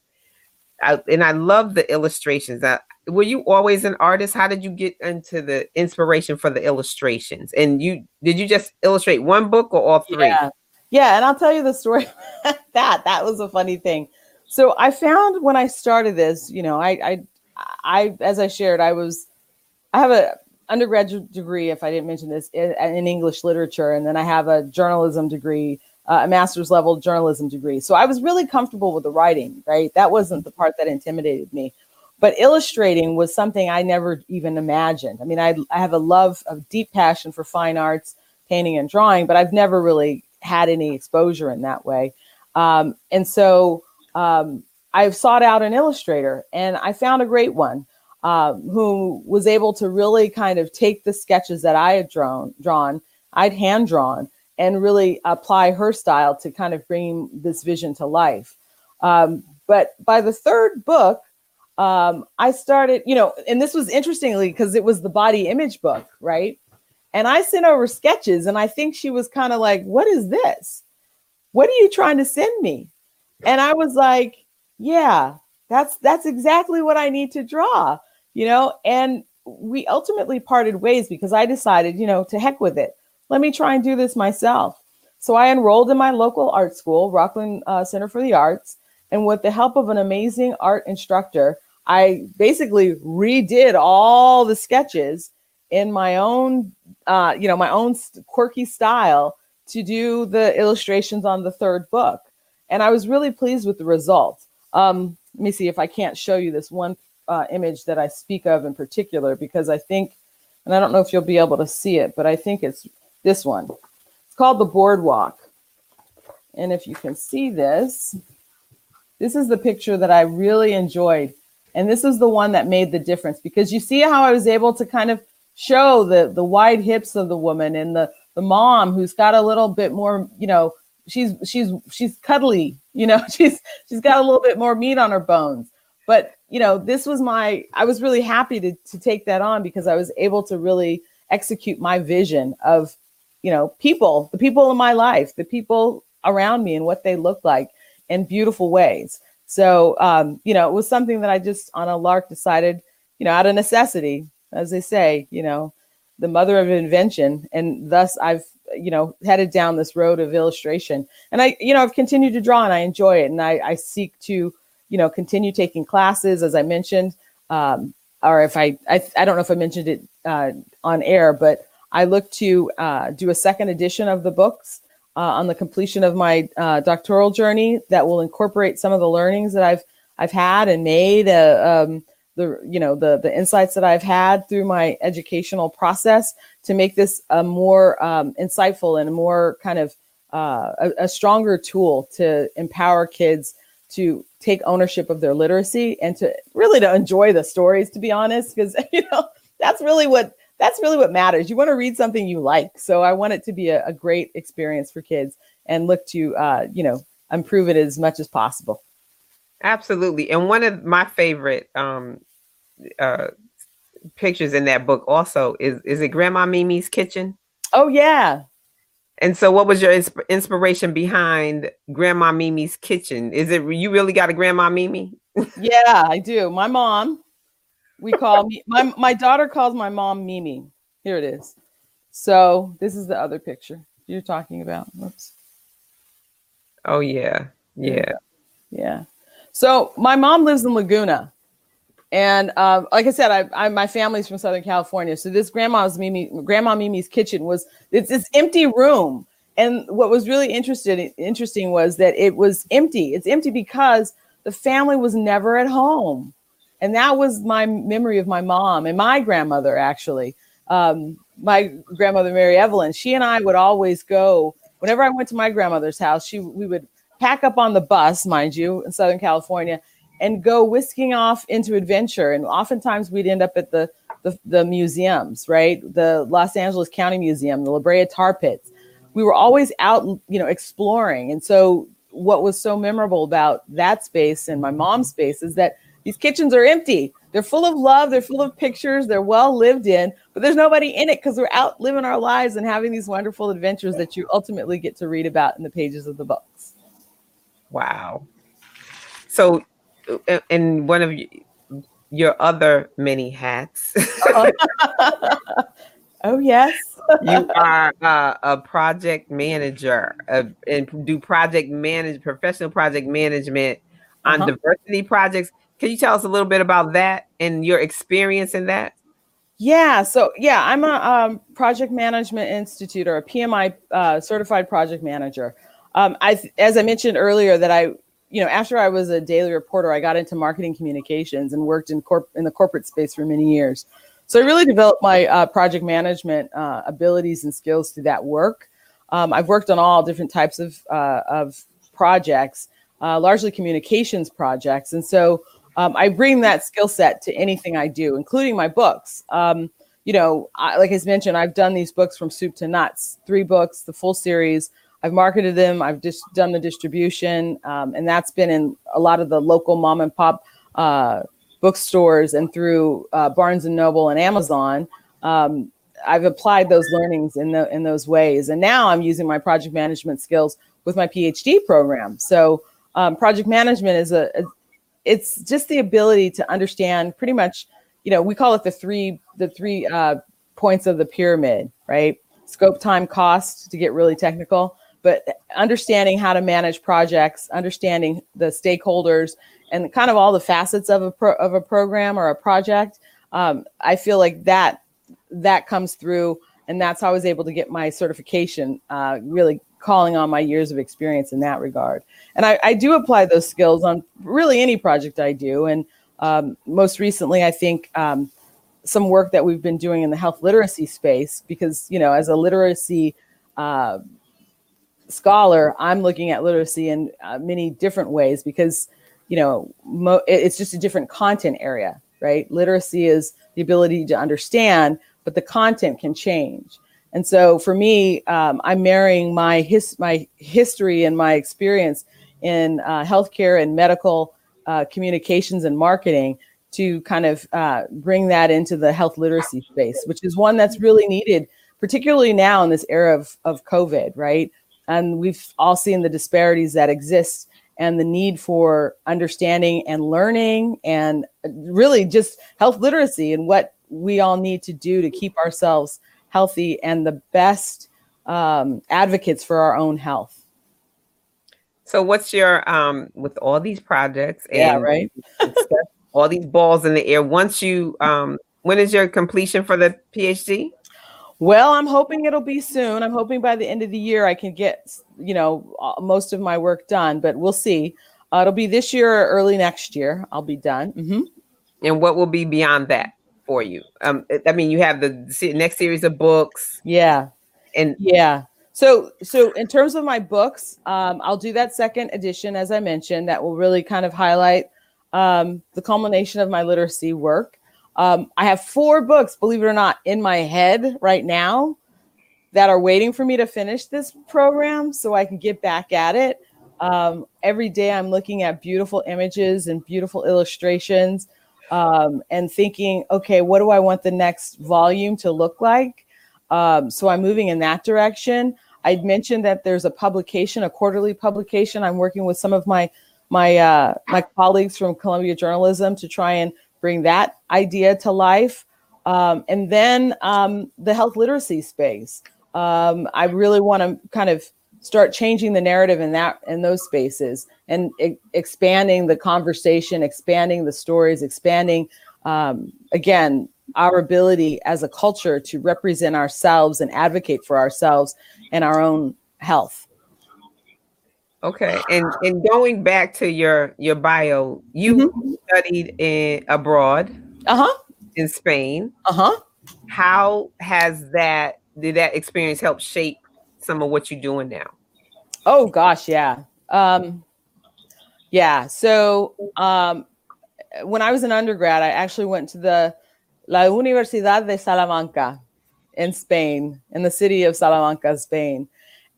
I, and I love the illustrations. Uh, were you always an artist? How did you get into the inspiration for the illustrations? And you did you just illustrate one book or all three?
Yeah, yeah. And I'll tell you the story. that that was a funny thing. So I found when I started this, you know, I I I as I shared, I was I have a undergraduate degree, if I didn't mention this, in, in English literature, and then I have a journalism degree uh, a master's level journalism degree. So I was really comfortable with the writing, right? That wasn't the part that intimidated me. But illustrating was something I never even imagined. I mean, I, I have a love, a deep passion for fine arts, painting and drawing, but I've never really had any exposure in that way. Um, and so um, I've sought out an illustrator and I found a great one um, who was able to really kind of take the sketches that I had drawn, drawn I'd hand drawn, and really apply her style to kind of bring this vision to life. Um, but by the third book, um, I started, you know, and this was interestingly because it was the body image book, right? And I sent over sketches, and I think she was kind of like, What is this? What are you trying to send me? And I was like, Yeah, that's that's exactly what I need to draw, you know. And we ultimately parted ways because I decided, you know, to heck with it let me try and do this myself. So I enrolled in my local art school, Rockland uh, Center for the Arts, and with the help of an amazing art instructor, I basically redid all the sketches in my own, uh, you know, my own quirky style to do the illustrations on the third book. And I was really pleased with the results. Um, let me see if I can't show you this one uh, image that I speak of in particular, because I think, and I don't know if you'll be able to see it, but I think it's this one. It's called the Boardwalk. And if you can see this, this is the picture that I really enjoyed. And this is the one that made the difference because you see how I was able to kind of show the the wide hips of the woman and the the mom who's got a little bit more, you know, she's she's she's cuddly, you know, she's she's got a little bit more meat on her bones. But you know, this was my I was really happy to to take that on because I was able to really execute my vision of, you know, people, the people in my life, the people around me and what they look like in beautiful ways. So um, you know, it was something that I just on a lark decided, you know, out of necessity, as they say, you know, the mother of invention. And thus i've you know headed down this road of illustration. And i you know i've continued to draw and i enjoy it. And i, I seek to you know continue taking classes as i mentioned um, or if I, I i don't know if i mentioned it uh, on air but i look to uh, do a second edition of the books uh, on the completion of my uh, doctoral journey that will incorporate some of the learnings that i've i've had and made uh, um, the you know the the insights that I've had through my educational process to make this a more um, insightful and a more kind of uh, a, a, stronger tool to empower kids to take ownership of their literacy and to really to enjoy the stories to be honest because you know that's really what that's really what matters you want to read something you like so i want it to be a, a great experience for kids and look to uh, you know improve it as much as possible
Absolutely. And one of my favorite um uh pictures in that book also is is it Grandma Mimi's kitchen?
Oh yeah.
And so what was your insp- inspiration behind Grandma Mimi's kitchen? Is it you really got a Grandma Mimi?
yeah, I do. My mom we call me my my daughter calls my mom Mimi. Here it is. So this is the other picture you're talking about. Oops.
Oh yeah. Yeah.
Yeah. So my mom lives in Laguna. And uh, like I said, I, I, my family's from Southern California, so this grandma's Mimi, Grandma Mimi's kitchen was it's this empty room. And what was really interested, interesting was that it was empty. It's empty because the family was never at home, and that was my memory of my mom and my grandmother actually. Um, my grandmother Mary Evelyn, she and I would always go whenever I went to my grandmother's house. She we would pack up on the bus, mind you, in Southern California, and go whisking off into adventure. And oftentimes we'd end up at the, the, the museums, right? The Los Angeles County Museum, the La Brea Tar Pits. We were always out, you know, exploring. And so what was so memorable about that space and my mom's space is that these kitchens are empty. They're full of love, they're full of pictures, they're well lived in, but there's nobody in it because we're out living our lives and having these wonderful adventures that you ultimately get to read about in the pages of the books.
Wow. So, in one of your other many hats,
oh yes,
you are uh, a project manager uh, and do project manage professional project management on uh-huh. diversity projects. Can you tell us a little bit about that and your experience in that?
Yeah, so yeah, I'm a um, project management institute or a PMI uh, certified project manager. Um, I, as I mentioned earlier, that I, you know, after I was a daily reporter, I got into marketing communications and worked in corp in the corporate space for many years. So I really developed my uh, project management uh, abilities and skills through that work. Um, I've worked on all different types of uh, of projects, uh, largely communications projects, and so um, I bring that skill set to anything I do, including my books. Um, you know, I, like I mentioned, I've done these books from soup to nuts, three books, the full series. I've marketed them. I've just done the distribution, um, and that's been in a lot of the local mom and pop uh, bookstores and through uh, Barnes and Noble and Amazon. Um, I've applied those learnings in the, in those ways, and now I'm using my project management skills with my PhD program. So, um, project management is a, a it's just the ability to understand pretty much. You know, we call it the three the three uh, points of the pyramid, right? Scope, time, cost to get really technical but understanding how to manage projects, understanding the stakeholders, and kind of all the facets of a pro- of a program or a project. Um, I feel like that that comes through, and that's how I was able to get my certification. Uh, really calling on my years of experience in that regard, and I, I do apply those skills on really any project I do. And um, most recently, I think. Um, some work that we've been doing in the health literacy space because you know as a literacy uh, scholar i'm looking at literacy in uh, many different ways because you know mo- it's just a different content area right literacy is the ability to understand but the content can change and so for me um, i'm marrying my his my history and my experience in uh, healthcare and medical uh, communications and marketing to kind of uh, bring that into the health literacy space which is one that's really needed particularly now in this era of, of covid right? And we've all seen the disparities that exist and the need for understanding and learning and really just health literacy and what we all need to do to keep ourselves healthy and the best um, advocates for our own health.
So, what's your um with all these projects?
And yeah, right.
all these balls in the air. Once you um, when is your completion for the PhD?
Well, I'm hoping it'll be soon. I'm hoping by the end of the year I can get, you know, most of my work done, but we'll see. Uh, it'll be this year or early next year. I'll be done. Mm-hmm.
And what will be beyond that for you? Um, I mean, you have the next series of books.
Yeah.
And
yeah. So, so in terms of my books, um, I'll do that second edition, as I mentioned, that will really kind of highlight um, the culmination of my literacy work. Um, I have four books, believe it or not, in my head right now that are waiting for me to finish this program so I can get back at it. Um, every day I'm looking at beautiful images and beautiful illustrations um, and thinking, okay, what do I want the next volume to look like? Um, so I'm moving in that direction. I'd mentioned that there's a publication, a quarterly publication. I'm working with some of my my uh, my colleagues from Columbia Journalism to try and bring that idea to life. Um, and then um, the health literacy space. Um, I really want to kind of start changing the narrative in that in those spaces and e- expanding the conversation, expanding the stories, expanding um, again our ability as a culture to represent ourselves and advocate for ourselves and our own health.
Okay, and and going back to your your bio, you mm-hmm. studied in abroad.
Uh huh.
In Spain.
Uh huh.
How has that did that experience help shape some of what you're doing now?
Oh gosh, yeah. Um, yeah. So um, when I was an undergrad, I actually went to the La Universidad de Salamanca in Spain, in the city of Salamanca, Spain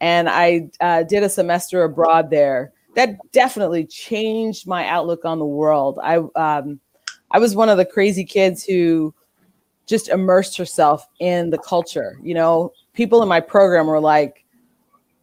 and I uh, did a semester abroad there. That definitely changed my outlook on the world. I um, I was one of the crazy kids who just immersed herself in the culture. You know, people in my program were like,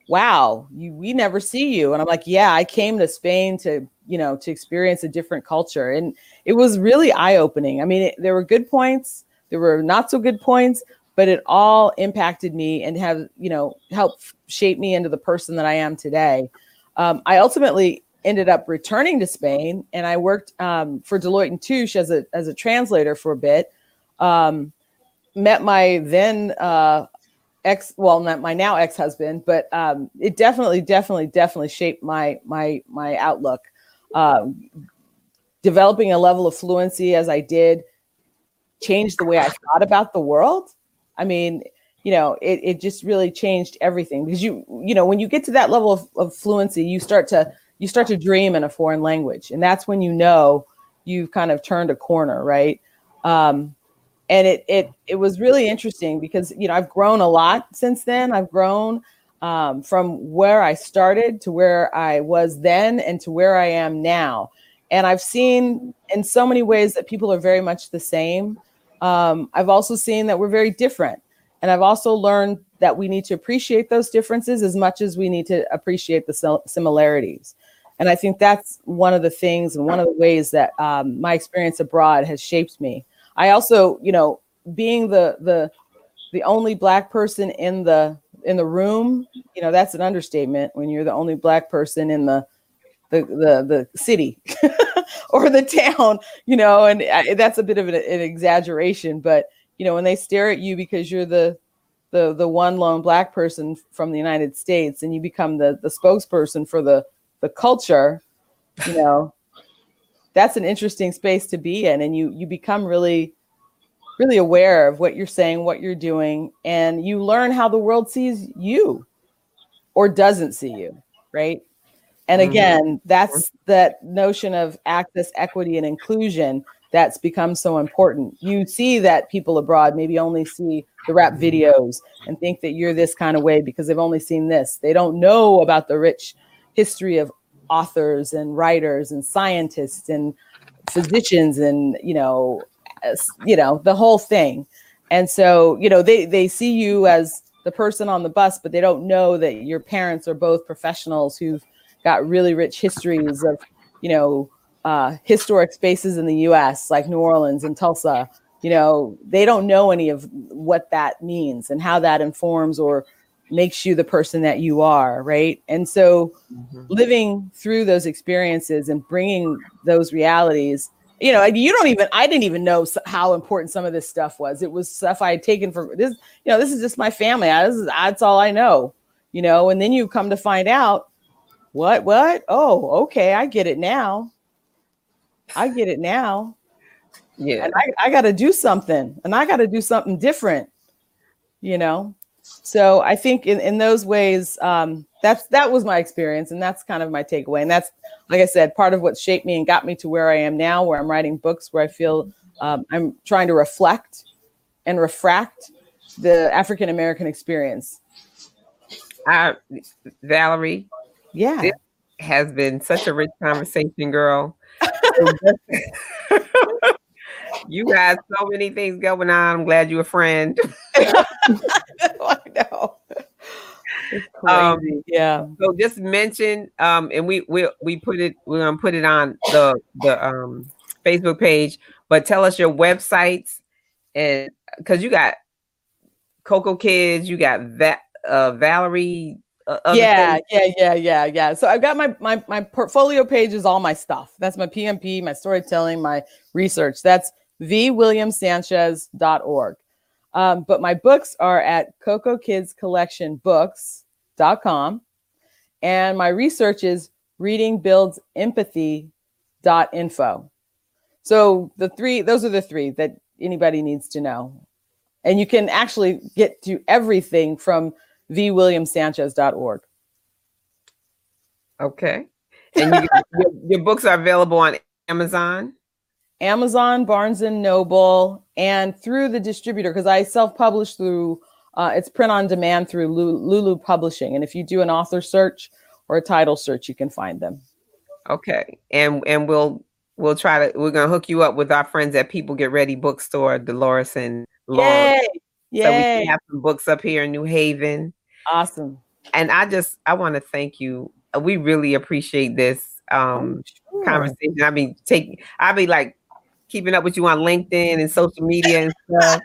"Wow, you, we never see you," and I'm like, "Yeah, I came to Spain to you know to experience a different culture," and it was really eye opening. I mean, it, there were good points, there were not so good points, but it all impacted me and have you know helped shape me into the person that I am today. Um, I ultimately ended up returning to Spain, and I worked um, for Deloitte and Touche as a as a translator for a bit. Um, met my then uh, ex, well, not my now ex husband, but um, it definitely, definitely, definitely shaped my my my outlook. Um, developing a level of fluency as I did changed the way I thought about the world I mean, you know, it, it just really changed everything because you, you know, when you get to that level of, of fluency, you start to you start to dream in a foreign language. And that's when you know you've kind of turned a corner, right? Um, and it it it was really interesting because you know I've grown a lot since then. I've grown um, from where I started to where I was then and to where I am now. And I've seen in so many ways that people are very much the same. Um, I've also seen that we're very different. And I've also learned that we need to appreciate those differences as much as we need to appreciate the similarities. And I think that's one of the things and one of the ways that um, my experience abroad has shaped me. I also, you know, being the the the only black person in the in the room, you know, that's an understatement when you're the only black person in the the the, the city or the town, you know, and I, that's a bit of an, an exaggeration, but you know, when they stare at you because you're the the the one lone black person from the United States and you become the the spokesperson for the the culture, you know, that's an interesting space to be in and you you become really really aware of what you're saying, what you're doing, and you learn how the world sees you or doesn't see you, right? And mm-hmm. again, that's that notion of access, equity, and inclusion that's become so important. You see that people abroad maybe only see the rap videos and think that you're this kind of way because they've only seen this. They don't know about the rich history of authors and writers and scientists and physicians and you know you know the whole thing. And so you know they they see you as the person on the bus but they don't know that your parents are both professionals who've got really rich histories of you know uh, historic spaces in the us like new orleans and tulsa. You know they don't know any of what that means and how that informs or makes you the person that you are right? And so mm-hmm. living through those experiences and bringing those realities you know you don't even i didn't even know how important some of this stuff was. It was stuff i had taken for this you know this is just my family. I, this is, that's all i know you know? And then you come to find out what what? Oh okay i get it now. I get it now. Yeah. And i, I got to do something and i got to do something different you know so i think in, in those ways um, that's that was my experience and that's kind of my takeaway. And that's like i said part of what shaped me and got me to where i am now where i'm writing books where i feel um, i'm trying to reflect and refract the african american experience.
Uh, valerie
yeah.
this has been such a rich conversation girl you got so many things going on. I'm glad you're a friend. I know. Um, yeah. So just mention, um, and we we we put it. We're gonna put it on the the um Facebook page. But tell us your websites, and because you got Cocoa Kids, you got that uh, Valerie
uh, yeah, yeah, yeah, yeah, yeah. So I've got my my my portfolio page is all my stuff. That's my PMP, my storytelling, my research. That's vwilliamsanchez.org. Um, but my books are at cocokidscollectionbooks.com. And my research is Reading Builds readingbuildsempathy.info. So the three, those are the three that anybody needs to know. And you can actually get to everything from vwilliamsanchez.org.
Okay. And you, your, your books are available on Amazon?
Amazon, Barnes and Noble, and through the distributor because I self-publish through uh, it's print on demand through Lulu Publishing. And if you do an author search or a title search, you can find them.
Okay, and and we'll we'll try to we're gonna hook you up with our friends at People Get Ready Bookstore, Dolores and Lauren. Yay! So we can have some books up here in New Haven.
Awesome.
And I just I want to thank you. We really appreciate this um oh, sure. conversation. I mean, take I'll be like keeping up with you on LinkedIn and social media and stuff.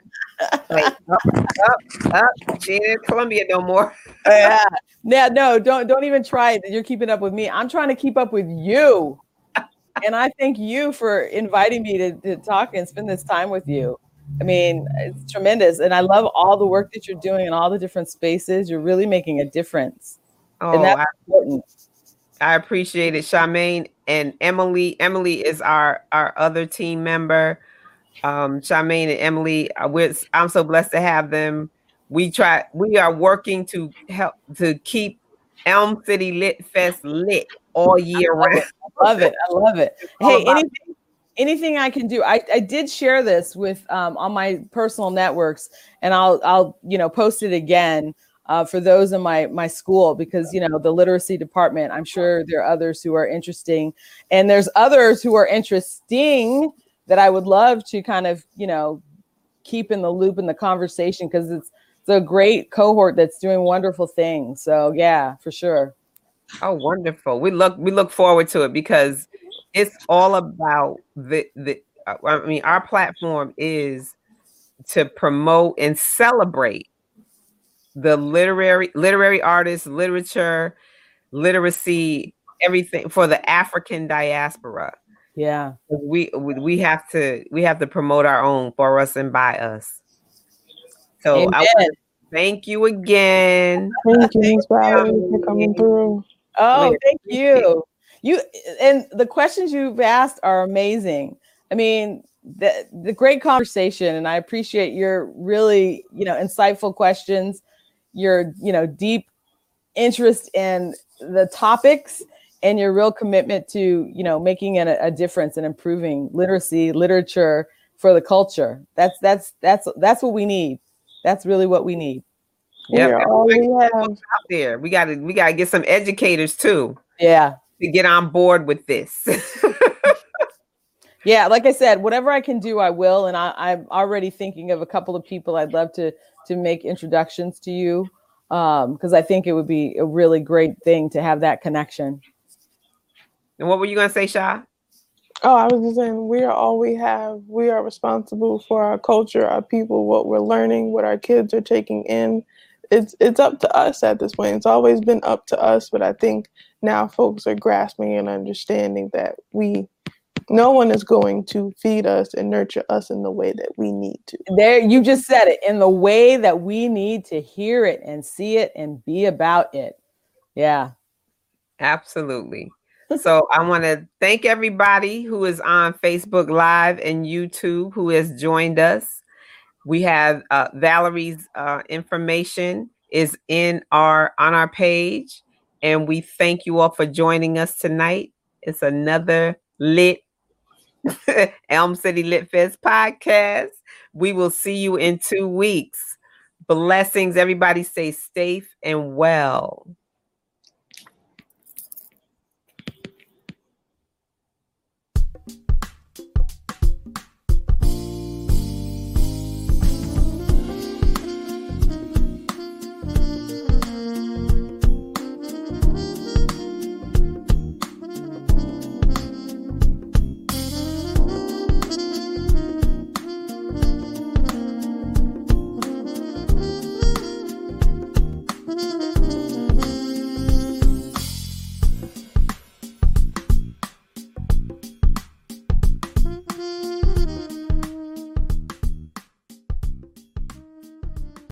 like, up, up, up. She ain't in Columbia no more.
yeah. Yeah, no, don't don't even try it. You're keeping up with me. I'm trying to keep up with you. and I thank you for inviting me to, to talk and spend this time with you. I mean, it's tremendous. And I love all the work that you're doing in all the different spaces. You're really making a difference. Oh, and that's I, important.
I appreciate it, Charmaine and Emily. Emily is our our other team member. Um, Charmaine and Emily, uh, we're, I'm so blessed to have them. We try. We are working to help to keep Elm City Lit Fest lit all year
I round. I love it. I love it. hey, anything, anything I can do. I, I did share this with um, on my personal networks, and I'll I'll you know post it again uh, for those in my my school because you know the literacy department. I'm sure there are others who are interesting, and there's others who are interesting that I would love to kind of you know keep in the loop in the conversation because it's it's a great cohort that's doing wonderful things. So yeah, for sure.
Oh, wonderful. We look we look forward to it because it's all about the the I mean our platform is to promote and celebrate the literary literary artists, literature, literacy, everything for the African diaspora.
Yeah.
We we have to we have to promote our own for us and by us. So
Amen.
I thank you again.
Thank you, Ms. Valerie, for coming through.
Oh,
Really
thank you. You and the questions you've asked are amazing. I mean, the the great conversation, and I appreciate your really, you know, insightful questions, your, you know, deep interest in the topics and your real commitment to, you know, making a, a difference and improving literacy, literature for the culture. That's that's that's that's what we need. That's really what we need.
Yep.
We're all we have.
out there. We gotta we gotta get some educators too
Yeah.
to get on board with this.
Yeah, like I said, whatever I can do, I will. And I, I'm already thinking of a couple of people I'd love to to make introductions to you um, because I think it would be a really great thing to have that connection.
and what were you gonna say, Sha?
Oh, I was just saying, we are all we have. We are responsible for our culture, our people, what we're learning, what our kids are taking in. It's it's up to us at this point. It's always been up to us, but I think now folks are grasping and understanding that we, no one is going to feed us and nurture us in the way that we need to.
There, you just said it in the way that we need to hear it and see it and be about it. Yeah.
Absolutely. So I want to thank everybody who is on Facebook Live and YouTube who has joined us. We have uh, Valerie's uh, information is in our on our page, and we thank you all for joining us tonight. It's another lit Elm City Lit Fest podcast. We will see you in two weeks. Blessings, everybody. Stay safe and well.